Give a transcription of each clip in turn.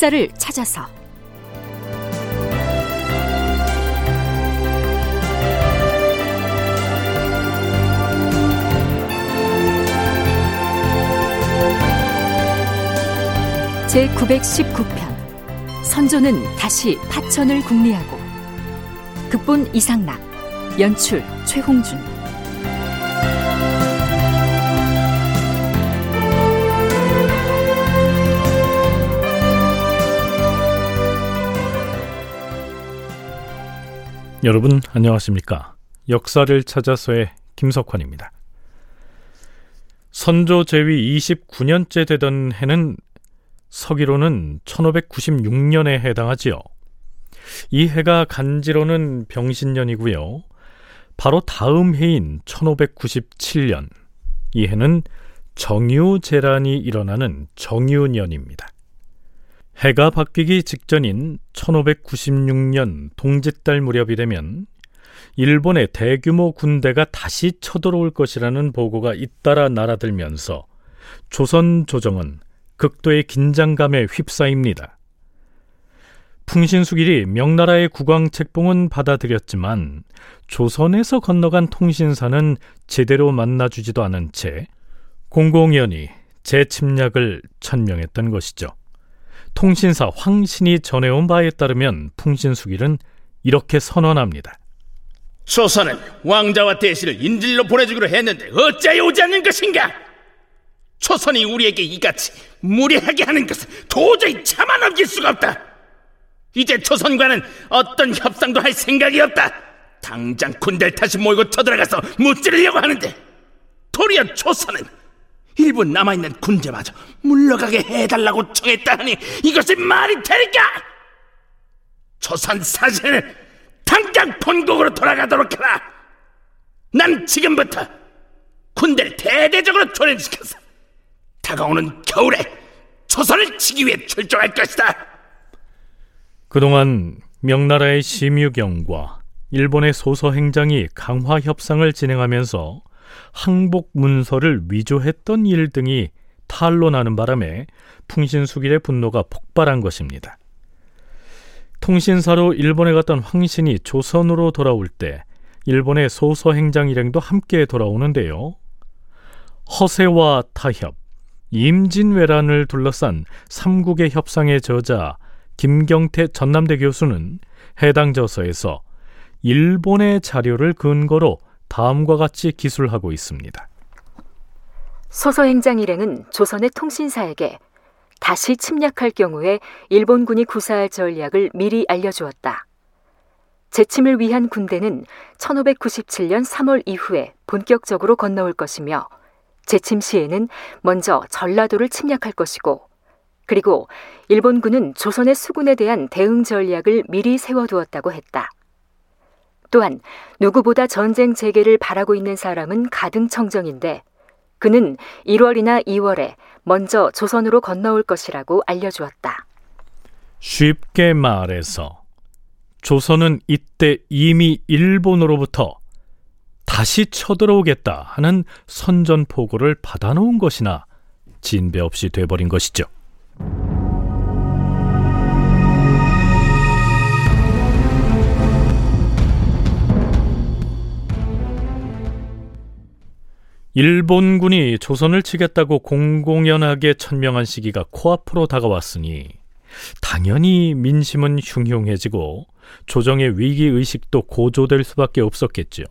역사를 찾아서. 제 919편. 선조는 다시 파천을 국리하고 극본 이상락 연출 최홍준 여러분 안녕하십니까? 역사를 찾아서의 김석환입니다. 선조 제위 29년째 되던 해는 서기로는 1596년에 해당하지요. 이 해가 간지로는 병신년이고요. 바로 다음 해인 1597년 이 해는 정유재란이 일어나는 정유년입니다. 해가 바뀌기 직전인 1596년 동짓달 무렵이 되면 일본의 대규모 군대가 다시 쳐들어올 것이라는 보고가 잇따라 날아들면서 조선 조정은 극도의 긴장감에 휩싸입니다. 풍신수길이 명나라의 국왕 책봉은 받아들였지만 조선에서 건너간 통신사는 제대로 만나주지도 않은 채 공공연히 재침략을 천명했던 것이죠. 통신사 황신이 전해온 바에 따르면 풍신수길은 이렇게 선언합니다. 조선은 왕자와 대신을 인질로 보내주기로 했는데 어찌하여 오지 않는 것인가? 조선이 우리에게 이같이 무례하게 하는 것은 도저히 참아 넘길 수가 없다. 이제 조선과는 어떤 협상도 할 생각이 없다. 당장 군대를 다시 모이고 쳐들어가서 무찌르려고 하는데 도리어 조선은 일부 남아있는 군대마저 물러가게 해달라고 청했다 하니 이것이 말이 되니까! 조선 사신을 당장 본국으로 돌아가도록 해라! 난 지금부터 군대를 대대적으로 조련시켜서 다가오는 겨울에 조선을 치기 위해 출정할 것이다! 그동안 명나라의 심유경과 일본의 소서행장이 강화 협상을 진행하면서 항복 문서를 위조했던 일 등이 탄로나는 바람에 풍신수길의 분노가 폭발한 것입니다. 통신사로 일본에 갔던 황신이 조선으로 돌아올 때 일본의 소서 행장 일행도 함께 돌아오는데요. 허세와 타협, 임진왜란을 둘러싼 삼국의 협상의 저자 김경태 전남대 교수는 해당 저서에서 일본의 자료를 근거로 다음과 같이 기술하고 있습니다. 소서행장 일행은 조선의 통신사에게 다시 침략할 경우에 일본군이 구사할 전략을 미리 알려주었다. 재침을 위한 군대는 1597년 3월 이후에 본격적으로 건너올 것이며 재침 시에는 먼저 전라도를 침략할 것이고 그리고 일본군은 조선의 수군에 대한 대응 전략을 미리 세워두었다고 했다. 또한 누구보다 전쟁 재개를 바라고 있는 사람은 가등청정인데 그는 1월이나 2월에 먼저 조선으로 건너올 것이라고 알려주었다. 쉽게 말해서 조선은 이때 이미 일본으로부터 다시 쳐들어오겠다 하는 선전포고를 받아놓은 것이나 진배 없이 돼버린 것이죠. 일본군이 조선을 치겠다고 공공연하게 천명한 시기가 코앞으로 다가왔으니 당연히 민심은 흉흉해지고 조정의 위기 의식도 고조될 수밖에 없었겠죠.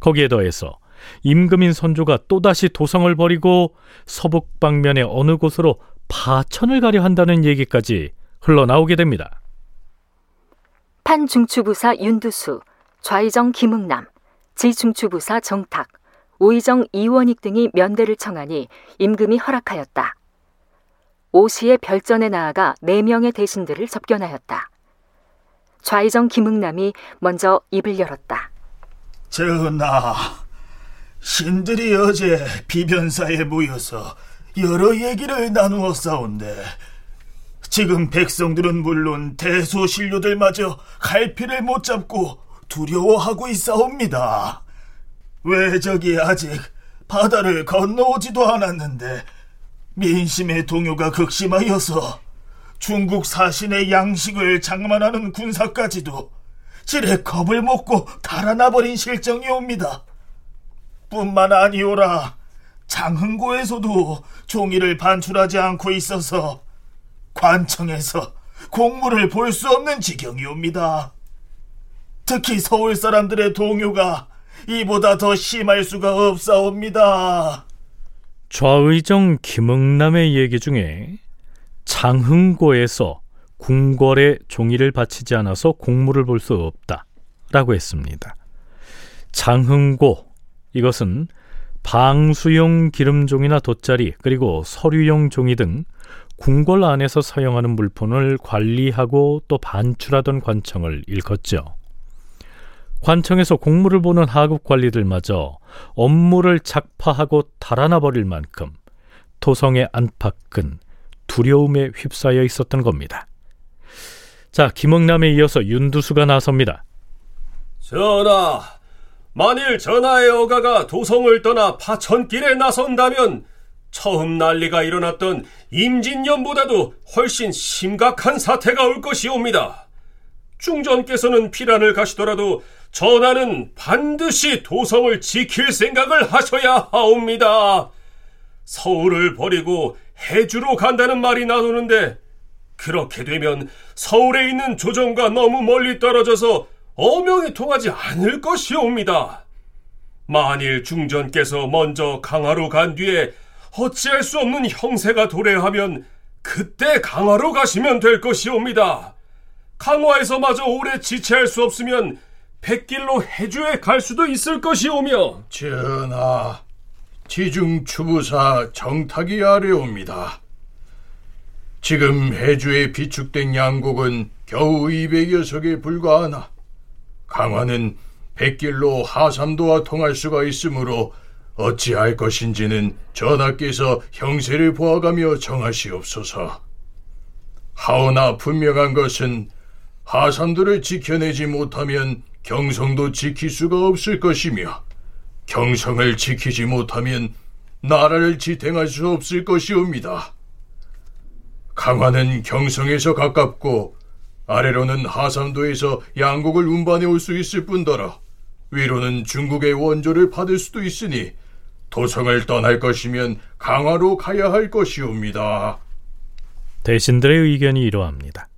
거기에 더해서 임금인 선조가 또다시 도성을 버리고 서북 방면의 어느 곳으로 파천을 가려 한다는 얘기까지 흘러나오게 됩니다. 판중추부사 윤두수, 좌의정 김응남, 지중추부사 정탁, 오의정 이원익 등이 면대를 청하니 임금이 허락하였다. 오시의 별전에 나아가 네 명의 대신들을 접견하였다. 좌의정 김응남이 먼저 입을 열었다. 전하, 신들이 어제 비변사에 모여서 여러 얘기를 나누어 싸운데 지금 백성들은 물론 대소신료들마저 갈피를 못 잡고 두려워하고 있사옵니다. 왜적이 아직 바다를 건너오지도 않았는데 민심의 동요가 극심하여서 중국 사신의 양식을 장만하는 군사까지도 지레 겁을 먹고 달아나버린 실정이옵니다. 뿐만 아니오라 장흥고에서도 종이를 반출하지 않고 있어서 관청에서 공물을 볼 수 없는 지경이옵니다. 특히 서울 사람들의 동요가 이보다 더 심할 수가 없사옵니다. 좌의정 김응남의 얘기 중에 장흥고에서 궁궐에 종이를 바치지 않아서 공물을 볼 수 없다 라고 했습니다. 장흥고 이것은 방수용 기름종이나 돗자리 그리고 서류용 종이 등 궁궐 안에서 사용하는 물품을 관리하고 또 반출하던 관청을 일컫죠. 관청에서 공물을 보는 하급 관리들마저 업무를 작파하고 달아나 버릴 만큼 토성의 안팎은 두려움에 휩싸여 있었던 겁니다. 자, 김흥남에 이어서 윤두수가 나섭니다. 전하, 만일 전하의 어가가 도성을 떠나 파천길에 나선다면 처음 난리가 일어났던 임진년보다도 훨씬 심각한 사태가 올 것이옵니다. 중전께서는 피란을 가시더라도 전하는 반드시 도성을 지킬 생각을 하셔야 하옵니다. 서울을 버리고 해주로 간다는 말이 나오는데 그렇게 되면 서울에 있는 조정과 너무 멀리 떨어져서 어명이 통하지 않을 것이옵니다. 만일 중전께서 먼저 강화로 간 뒤에 어찌할 수 없는 형세가 도래하면 그때 강화로 가시면 될 것이옵니다. 강화에서 마저 오래 지체할 수 없으면 백길로 해주에 갈 수도 있을 것이오며 전하, 지중 추부사 정탁이 아래옵니다. 지금 해주에 비축된 양곡은 겨우 200여 석에 불과하나 강화는 백길로 하삼도와 통할 수가 있으므로 어찌할 것인지는 전하께서 형세를 보아가며 정하시옵소서. 하오나 분명한 것은 하삼도를 지켜내지 못하면 경성도 지킬 수가 없을 것이며 경성을 지키지 못하면 나라를 지탱할 수 없을 것이옵니다. 강화는 경성에서 가깝고 아래로는 하삼도에서 양국을 운반해 올 수 있을 뿐더러 위로는 중국의 원조를 받을 수도 있으니 도성을 떠날 것이면 강화로 가야 할 것이옵니다. 대신들의 의견이 이러합니다.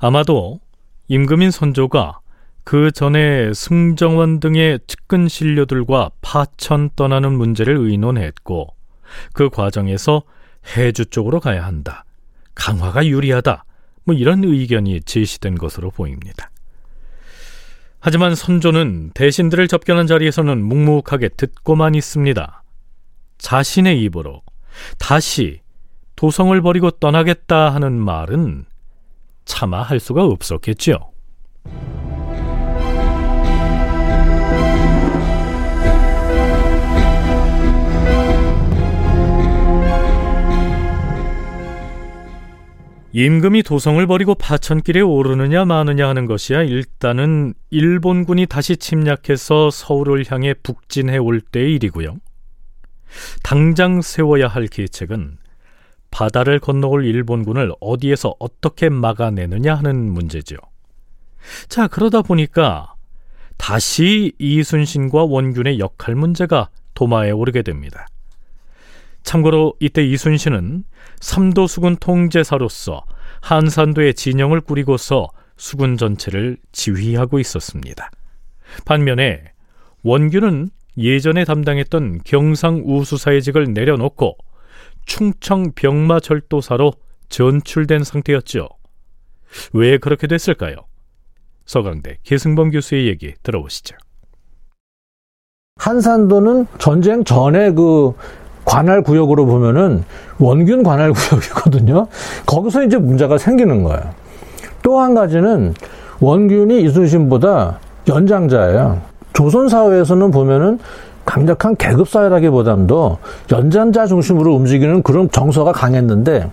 아마도 임금인 선조가 그 전에 승정원 등의 측근 신료들과 파천 떠나는 문제를 의논했고 그 과정에서 해주 쪽으로 가야 한다. 강화가 유리하다. 뭐 이런 의견이 제시된 것으로 보입니다. 하지만 선조는 대신들을 접견한 자리에서는 묵묵하게 듣고만 있습니다. 자신의 입으로 다시 도성을 버리고 떠나겠다 하는 말은 차마 할 수가 없었겠지요. 임금이 도성을 버리고 파천길에 오르느냐 마느냐 하는 것이야 일단은 일본군이 다시 침략해서 서울을 향해 북진해 올 때의 일이고요. 당장 세워야 할 계책은 바다를 건너올 일본군을 어디에서 어떻게 막아내느냐 하는 문제죠. 자, 그러다 보니까 다시 이순신과 원균의 역할 문제가 도마에 오르게 됩니다. 참고로 이때 이순신은 삼도 수군 통제사로서 한산도의 진영을 꾸리고서 수군 전체를 지휘하고 있었습니다. 반면에 원균은 예전에 담당했던 경상 우수사의 직을 내려놓고 충청 병마절도사로 전출된 상태였죠. 왜 그렇게 됐을까요? 서강대 계승범 교수의 얘기 들어보시죠. 한산도는 전쟁 전에 그 관할 구역으로 보면은 원균 관할 구역이거든요. 거기서 이제 문제가 생기는 거예요. 또 한 가지는 원균이 이순신보다 연장자예요. 조선 사회에서는 보면은 강력한 계급 사회라기보다도 연장자 중심으로 움직이는 그런 정서가 강했는데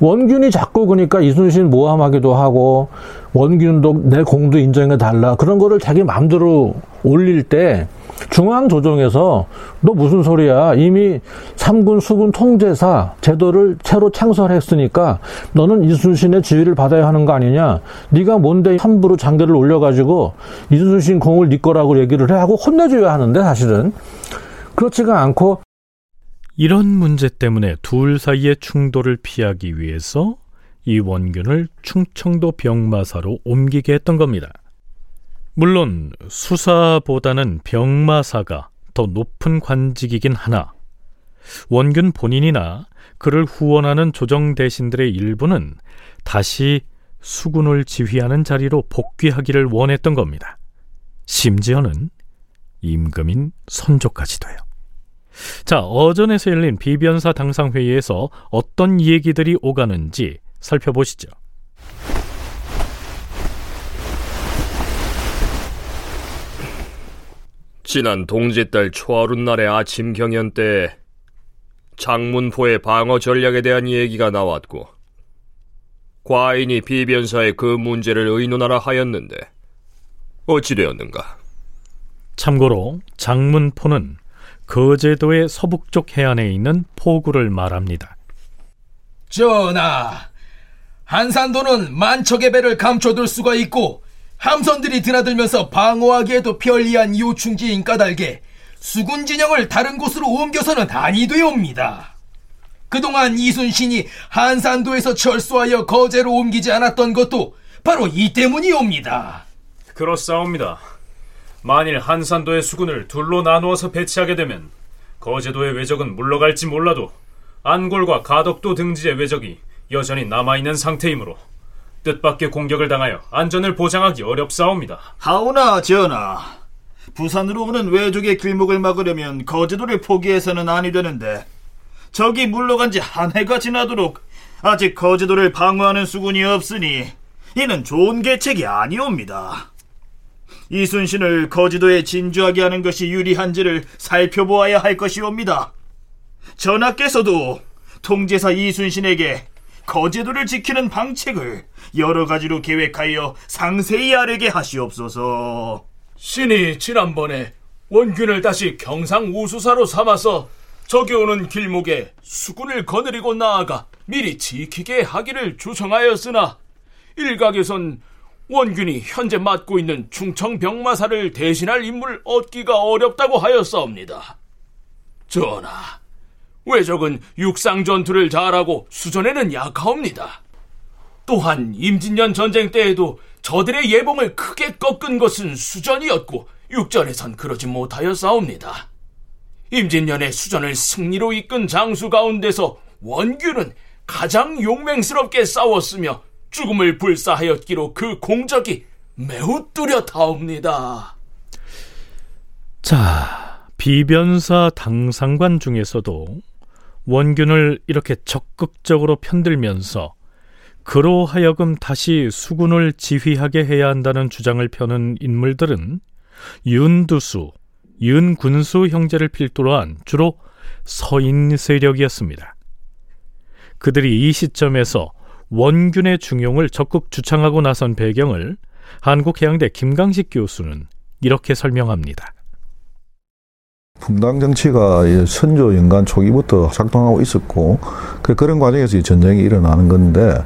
원균이 자꾸 그러니까 이순신 모함하기도 하고 원균도 내 공도 인정해 달라. 그런 거를 자기 마음대로 올릴 때 중앙 조정에서 너 무슨 소리야? 이미 삼군 수군 통제사 제도를 새로 창설했으니까 너는 이순신의 지휘를 받아야 하는 거 아니냐? 네가 뭔데 함부로 장계를 올려가지고 이순신 공을 네 거라고 얘기를 해 하고 혼내줘야 하는데 사실은. 그렇지가 않고 이런 문제 때문에 둘 사이의 충돌을 피하기 위해서 이 원균을 충청도 병마사로 옮기게 했던 겁니다. 물론 수사보다는 병마사가 더 높은 관직이긴 하나 원균 본인이나 그를 후원하는 조정 대신들의 일부는 다시 수군을 지휘하는 자리로 복귀하기를 원했던 겁니다. 심지어는 임금인 선조까지도요. 자, 어전에서 열린 비변사 당상회의에서 어떤 얘기들이 오가는지 살펴보시죠. 지난 동짓달 초하룻 날의 아침 경연 때 장문포의 방어 전략에 대한 얘기가 나왔고 과인이 비변사의 그 문제를 의논하라 하였는데 어찌 되었는가? 참고로 장문포는 거제도의 서북쪽 해안에 있는 포구를 말합니다. 전하, 한산도는 만척의 배를 감춰둘 수가 있고 함선들이 드나들면서 방어하기에도 편리한 요충지인 까닭에 수군 진영을 다른 곳으로 옮겨서는 아니 되옵니다. 그동안 이순신이 한산도에서 철수하여 거제로 옮기지 않았던 것도 바로 이 때문이옵니다. 그렇사옵니다. 만일 한산도의 수군을 둘로 나누어서 배치하게 되면 거제도의 외적은 물러갈지 몰라도 안골과 가덕도 등지의 외적이 여전히 남아있는 상태이므로 뜻밖의 공격을 당하여 안전을 보장하기 어렵사옵니다. 하오나 전하, 부산으로 오는 외적의 길목을 막으려면 거제도를 포기해서는 아니 되는데 적이 물러간 지 한 해가 지나도록 아직 거제도를 방어하는 수군이 없으니 이는 좋은 계책이 아니옵니다. 이순신을 거지도에 진주하게 하는 것이 유리한지를 살펴보아야 할 것이옵니다. 전하께서도 통제사 이순신에게 거제도를 지키는 방책을 여러 가지로 계획하여 상세히 아뢰게 하시옵소서. 신이 지난번에 원균을 다시 경상 우수사로 삼아서 적이 오는 길목에 수군을 거느리고 나아가 미리 지키게 하기를 주청하였으나 일각에선 원균이 현재 맡고 있는 충청 병마사를 대신할 인물을 얻기가 어렵다고 하였사옵니다. 전하, 외적은 육상 전투를 잘하고 수전에는 약하옵니다. 또한 임진년 전쟁 때에도 저들의 예봉을 크게 꺾은 것은 수전이었고 육전에선 그러지 못하였사옵니다. 임진년의 수전을 승리로 이끈 장수 가운데서 원균은 가장 용맹스럽게 싸웠으며 죽음을 불사하였기로 그 공적이 매우 뚜렷하옵니다. 자, 비변사 당상관 중에서도 원균을 이렇게 적극적으로 편들면서 그로 하여금 다시 수군을 지휘하게 해야 한다는 주장을 펴는 인물들은 윤두수, 윤군수 형제를 필두로 한 주로 서인 세력이었습니다. 그들이 이 시점에서 원균의 중용을 적극 주창하고 나선 배경을 한국해양대 김강식 교수는 이렇게 설명합니다. 분당 정치가 선조 연간 초기부터 작동하고 있었고 그 그런 과정에서 전쟁이 일어나는 건데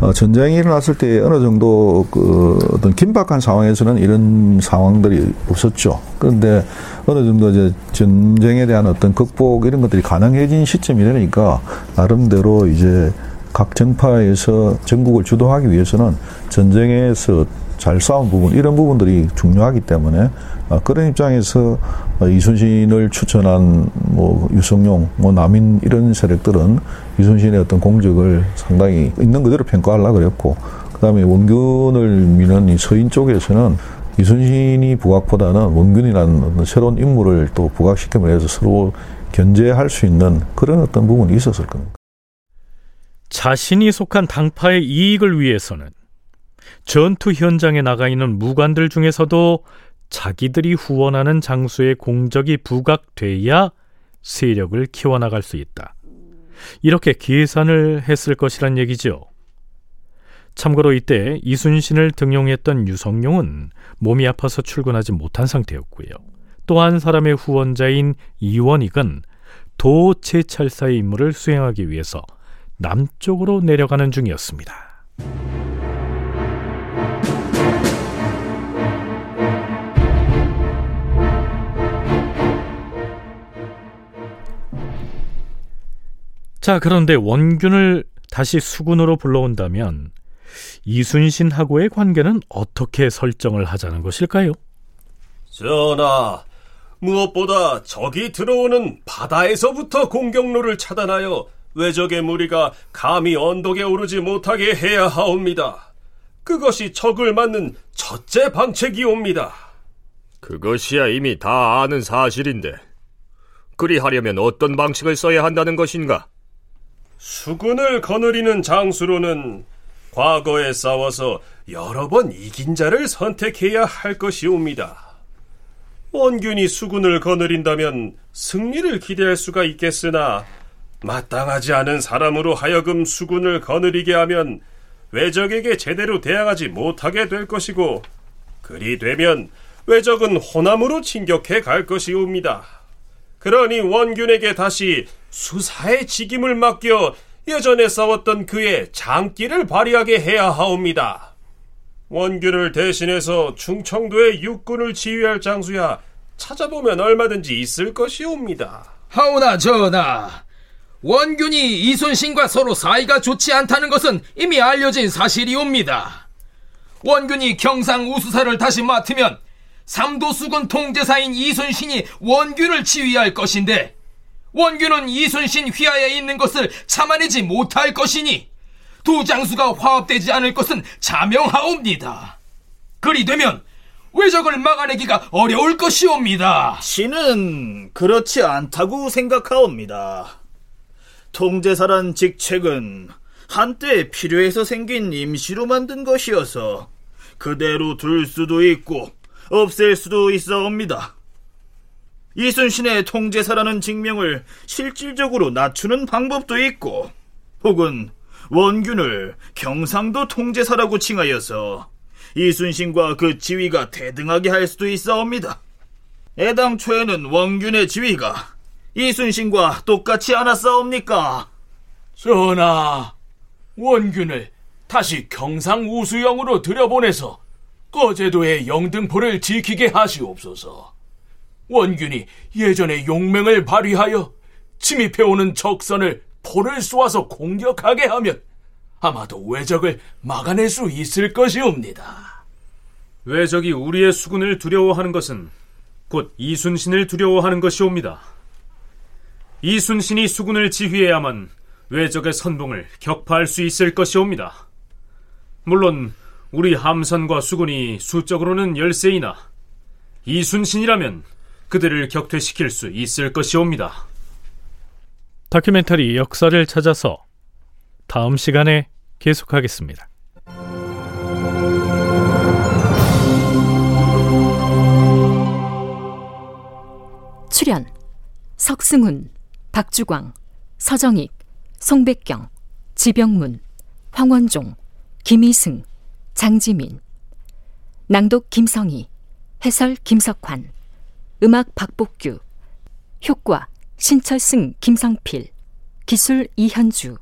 어, 전쟁이 일어났을 때 어느 정도 그 어떤 긴박한 상황에서는 이런 상황들이 없었죠. 그런데 어느 정도 이제 전쟁에 대한 어떤 극복 이런 것들이 가능해진 시점이 되니까 나름대로 이제 각 정파에서 전국을 주도하기 위해서는 전쟁에서 잘 싸운 부분 이런 부분들이 중요하기 때문에 어, 그런 입장에서 이순신을 추천한 뭐 유성룡, 뭐 남인 이런 세력들은 이순신의 어떤 공적을 상당히 있는 그대로 평가하려 그랬고 그다음에 원균을 미는 이 서인 쪽에서는 이순신이 부각보다는 원균이라는 새로운 인물을 또 부각시킴으로 서 서로 견제할 수 있는 그런 어떤 부분이 있었을 겁니다. 자신이 속한 당파의 이익을 위해서는 전투 현장에 나가 있는 무관들 중에서도 자기들이 후원하는 장수의 공적이 부각돼야 세력을 키워나갈 수 있다. 이렇게 계산을 했을 것이란 얘기죠. 참고로 이때 이순신을 등용했던 유성룡은 몸이 아파서 출근하지 못한 상태였고요. 또 한 사람의 후원자인 이원익은 도 채찰사의 임무를 수행하기 위해서 남쪽으로 내려가는 중이었습니다. 자, 그런데 원균을 다시 수군으로 불러온다면 이순신하고의 관계는 어떻게 설정을 하자는 것일까요? 전하, 무엇보다 적이 들어오는 바다에서부터 공격로를 차단하여 외적의 무리가 감히 언덕에 오르지 못하게 해야 하옵니다. 그것이 적을 맞는 첫째 방책이옵니다. 그것이야 이미 다 아는 사실인데 그리하려면 어떤 방식을 써야 한다는 것인가? 수군을 거느리는 장수로는 과거에 싸워서 여러 번 이긴 자를 선택해야 할 것이옵니다. 원균이 수군을 거느린다면 승리를 기대할 수가 있겠으나 마땅하지 않은 사람으로 하여금 수군을 거느리게 하면 외적에게 제대로 대항하지 못하게 될 것이고 그리 되면 외적은 호남으로 진격해 갈 것이옵니다. 그러니 원균에게 다시 수사의 직임을 맡겨 예전에 싸웠던 그의 장기를 발휘하게 해야 하옵니다. 원균을 대신해서 충청도의 육군을 지휘할 장수야 찾아보면 얼마든지 있을 것이옵니다. 하오나 전하, 원균이 이순신과 서로 사이가 좋지 않다는 것은 이미 알려진 사실이옵니다. 원균이 경상 우수사를 다시 맡으면 삼도수군 통제사인 이순신이 원균을 지휘할 것인데 원균은 이순신 휘하에 있는 것을 참아내지 못할 것이니 두 장수가 화합되지 않을 것은 자명하옵니다. 그리 되면 외적을 막아내기가 어려울 것이옵니다. 신은 그렇지 않다고 생각하옵니다. 통제사란 직책은 한때 필요해서 생긴 임시로 만든 것이어서 그대로 둘 수도 있고 없앨 수도 있어옵니다. 이순신의 통제사라는 직명을 실질적으로 낮추는 방법도 있고 혹은 원균을 경상도 통제사라고 칭하여서 이순신과 그 지위가 대등하게 할 수도 있어옵니다. 애당초에는 원균의 지위가 이순신과 똑같이 않았사옵니까? 전하, 원균을 다시 경상 우수영으로 들여보내서 거제도의 영등포를 지키게 하시옵소서. 원균이 예전의 용맹을 발휘하여 침입해오는 적선을 포를 쏘아서 공격하게 하면 아마도 외적을 막아낼 수 있을 것이옵니다. 외적이 우리의 수군을 두려워하는 것은 곧 이순신을 두려워하는 것이옵니다. 이순신이 수군을 지휘해야만 외적의 선봉을 격파할 수 있을 것이옵니다. 물론 우리 함선과 수군이 수적으로는 열세이나 이순신이라면 그들을 격퇴시킬 수 있을 것이옵니다. 다큐멘터리 역사를 찾아서 다음 시간에 계속하겠습니다. 출연 석승훈, 박주광, 서정익, 송백경, 지병문, 황원종, 김희승, 장지민 낭독 김성희 해설 김석환 음악 박복규 효과 신철승 김성필 기술 이현주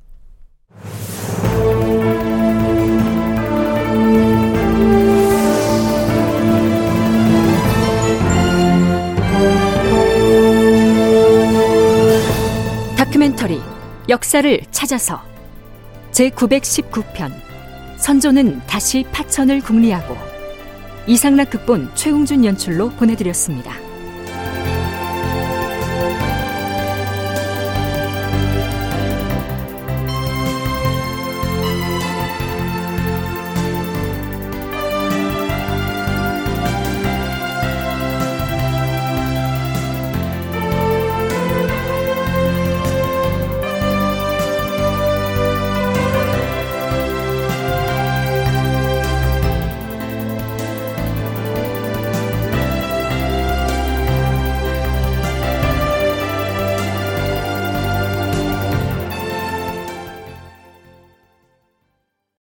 다큐멘터리 역사를 찾아서 제919편 선조는 다시 파천을 국리하고 이상락 극본 최웅준 연출로 보내드렸습니다.